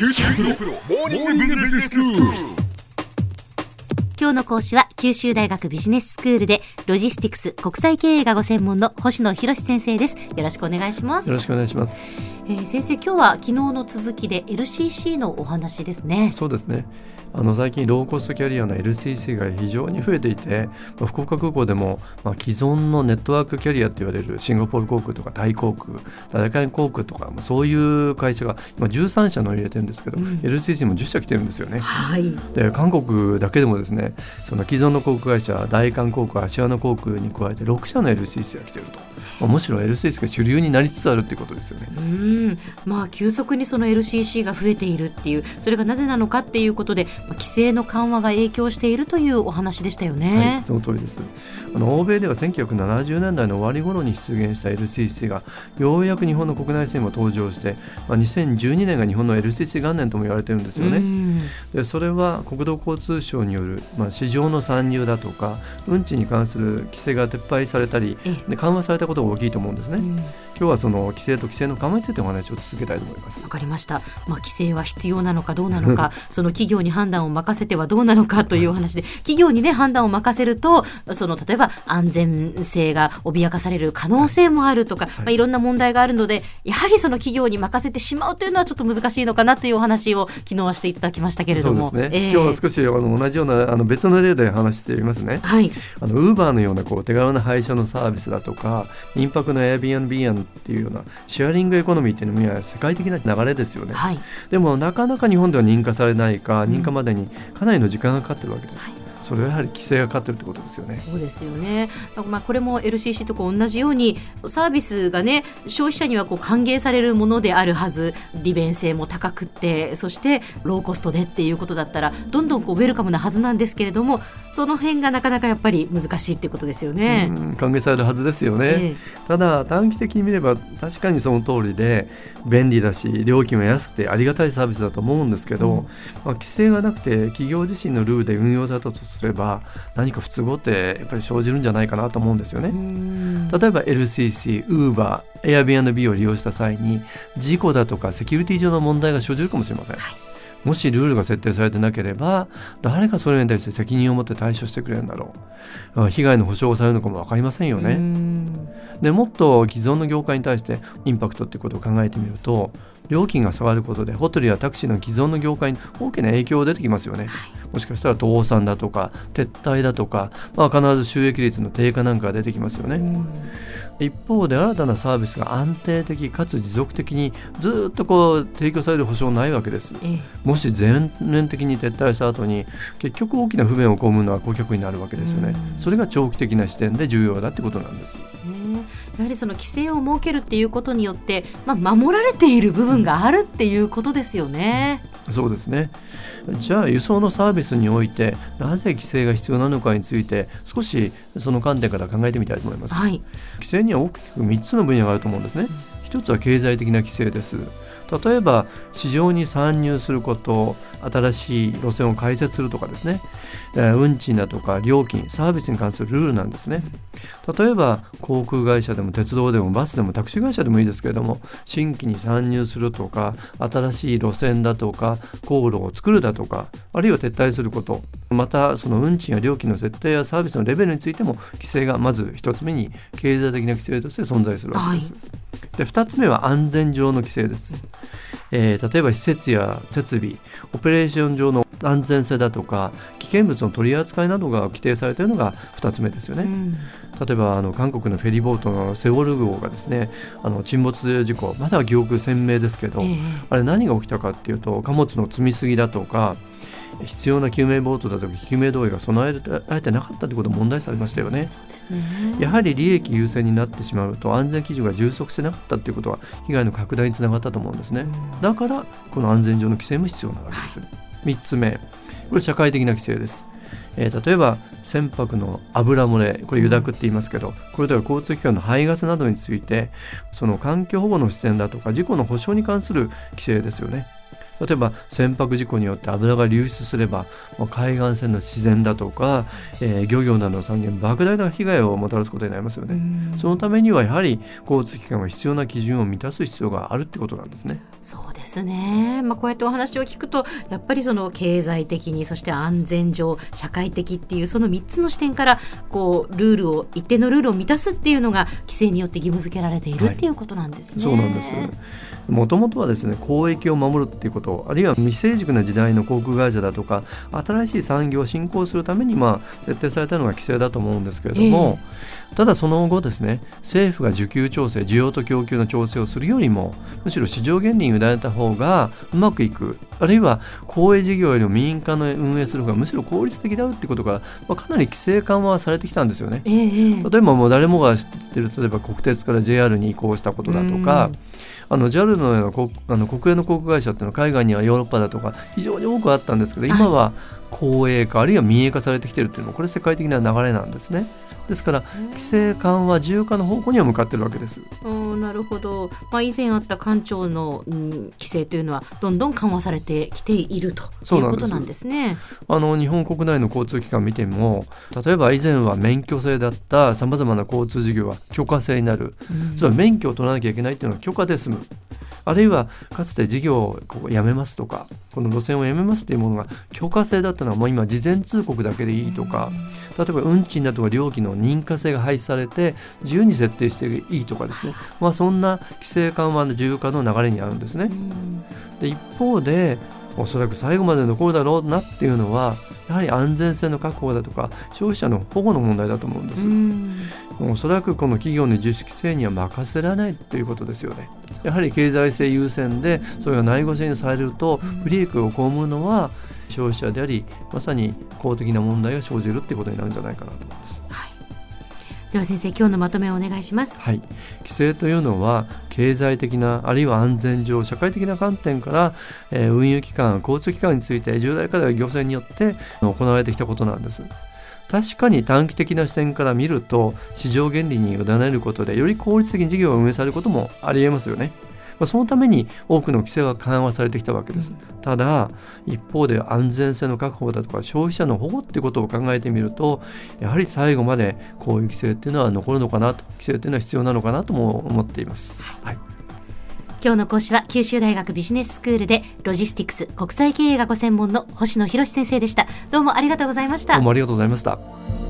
九州大学モーニングビジネススクール。今日の講師は九州大学ビジネススクールでロジスティクス国際経営がご専門の星野博先生ですよろしくお願いしますよろしくお願いします。えー先生今日は昨日の続きで LCC のお話ですねそうですね。あの最近ローコストキャリアの LCC が非常に増えていて、まあ福岡空港でも、まあ、既存のネットワークキャリアと言われるシンガポール航空とかタイ航空、大韓航空とか、まあそういう会社が今13社乗り入れてるんですけど、うん LCC も10社来てるんですよね。はいで韓国だけでもですねその既存の航空会社大韓航空アシアナ航空に加えて6社の LCC が来てると、まあむしろ LCC が主流になりつつあるっていうことですよね。うんまあ急速にその LCC が増えているっていうそれがなぜなのかっていうことで、まあ、規制の緩和が影響しているというお話でしたよはねい、。その通りですあの欧米では1970年代の終わり頃に出現した LCC がようやく日本の国内線も登場して、まあ、2012年が日本の LCC 元年とも言われてるんですよね。うんでそれは国土交通省による、まあ、市場の参入だとか運賃に関する規制が撤廃されたりえで緩和されたことが大きいと思うんですね。うん今日はその規制と規制の緩和についてお話を続けたいと思いますわ。かりました。まあ、規制は必要なのかどうなのか、その企業に判断を任せてはどうなのかというお話で、企業にね、判断を任せると、その、例えば安全性が脅かされる可能性もあるとか、まあ、いろんな問題があるので、やはりその企業に任せてしまうというのはちょっと難しいのかなというお話を昨日はしていただきましたけれども。そうですね、ええ今日は少しあの同じようなあの別の例で話してみますね。はい。あのウーバーのようなこう手軽な配車のサービスだとか民泊の Airbnb っていうようなシェアリングエコノミーっていうのも今世界的な流れですよね、はい。でもなかなか日本では認可されないか認可までにかなりの時間がかかってるわけです、はいそれはやはり規制がかかってるってことですよね。そうですよね。まあこれも LCC とこう同じようにサービスがね消費者にはこう歓迎されるものであるはず。利便性も高くってそしてローコストでっていうことだったらどんどんこうウェルカムなはずなんですけれどもその辺がなかなかやっぱり難しいってことですよね。うん歓迎されるはずですよね、えただ短期的に見れば確かにその通りで便利だし料金は安くてありがたいサービスだと思うんですけど、うん。まあ、規制がなくて企業自身のルールで運用されたとすれば何か不都合ってやっぱり生じるんじゃないかなと思うんですよね。ん例えば LCC、Uber、Airbnb を利用した際に事故だとかセキュリティ上の問題が生じるかもしれません。はいもしルールが設定されてなければ誰がそれに対して責任を持って対処してくれるんだろうあ被害の保証がされるのかも分かりませんよね。うんでもっと既存の業界に対してインパクトっていうことを考えてみると料金が下がることでホテルやタクシーの既存の業界に大きな影響が出てきますよね。もしかしたら倒産だとか撤退だとか、まあ、必ず収益率の低下なんかが出てきますよね。うん一方で新たなサービスが安定的かつ持続的にずっとこう提供される保証ないわけです。ええもし全面的に撤退した後に結局大きな不便を被るのは顧客になるわけですよね。うんそれが長期的な視点で重要だってことなんです。ねやはりその規制を設けるっていうことによって、まあ、守られている部分があるっていうことですよね。そうですね。じゃあ輸送のサービスにおいてなぜ規制が必要なのかについて少しその観点から考えてみたいと思います。はい。規制には大きく3つの分野があると思うんですね。一つは経済的な規制です。例えば市場に参入すること新しい路線を開設するとかですね、運賃だとか料金サービスに関するルールなんですね。例えば航空会社でも鉄道でもバスでもタクシー会社でもいいですけれども新規に参入するとか新しい路線だとか航路を作るだとかあるいは撤退することまたその運賃や料金の設定やサービスのレベルについても規制がまず一つ目に経済的な規制として存在するわけです。で2つ目は安全上の規制です、えー例えば施設や設備オペレーション上の安全性だとか危険物の取り扱いなどが規定されているのが2つ目ですよね、うん。例えばあの韓国のフェリーボートのセウォル号がですねあの沈没事故まだ記憶鮮明ですけど、ええ。あれ何が起きたかっていうと貨物の積みすぎだとか必要な救命ボートだとか救命胴衣が備えられてなかったということが問題視されましたよね。ね。やはり利益優先になってしまうと安全基準が充足してなかったということは被害の拡大につながったと思うんですね。だからこの安全上の規制も必要なわけです。3つ目これ社会的な規制です。えー例えば船舶の油漏れこれ油濁って言いますけどこれでは交通機関の排ガスなどについてその環境保護の視点だとか事故の保障に関する規制ですよね。例えば船舶事故によって油が流出すればもう海岸線の自然だとか、えー漁業などの産業に莫大な被害をもたらすことになりますよね。そのためにはやはり交通機関は必要な基準を満たす必要があるってことなんですね。そうですね、まあ、こうやってお話を聞くとやっぱりその経済的にそして安全上社会的っていうその3つの視点からこうルールを一定のルールを満たすっていうのが規制によって義務付けられている、はいっていうことなんですね。そうなんです。もともとはですね公益を守るっていうことあるいは未成熟な時代の航空会社だとか新しい産業を振興するためにまあ設定されたのが規制だと思うんですけれども、ただその後ですね政府が需給調整需要と供給の調整をするよりもむしろ市場原理に委ねた方がうまくいくあるいは公営事業よりも民間の運営する方がむしろ効率的であるっていうことが、まあ、かなり規制緩和されてきたんですよね。ええええ。例えばもう誰もが知ってる例えば国鉄から JR に移行したことだとか、うんあの JAL のようなあの国営の航空会社っていうのは海外にはヨーロッパだとか非常に多くあったんですけど今は公営化あるいは民営化されてきてるっていうのもこれ世界的な流れなんですね。ですから規制緩和自由化の方向には向かってるわけです。うんなるほど、まあ、以前あった官庁の、うん、規制というのはどんどん緩和されてきているといううことなんですね。あの日本国内の交通機関見ても例えば以前は免許制だったさまざまな交通事業は許可制になるうんそれは免許を取らなきゃいけないっていうのは許可で済む。あるいはかつて事業をやめますとかこの路線をやめますっていうものが許可制だったのはもう今事前通告だけでいいとか例えば運賃だとか料金の認可制が廃止されて自由に設定していいとかですね、まあ、そんな規制緩和の自由化の流れにあるんですね。うんで一方でおそらく最後まで残るだろうなっていうのはやはり安全性の確保だとか消費者の保護の問題だと思うんです。うんおそらくこの企業の自主規制には任せられないということですよね。やはり経済性優先でそれが内御制にされると不利益を被るのは消費者でありまさに公的な問題が生じるっていうことになるんじゃないかなと思います。はい、では先生今日のまとめをお願いします。はい、規制というのは経済的なあるいは安全上社会的な観点から、えー運輸機関交通機関について重大課題は行政によって行われてきたことなんです。確かに短期的な視点から見ると市場原理に委ねることでより効率的に事業を運営されることもありえますよね。まあそのために多くの規制は緩和されてきたわけです。ただ一方で安全性の確保だとか消費者の保護っていうことを考えてみるとやはり最後までこういう規制っていうのは残るのかなと規制っていうのは必要なのかなとも思っています。はい、今日の講師は九州大学ビジネススクールでロジスティクス国際経営がご専門の星野博先生でした。どうもありがとうございましたどう。もありがとうございました。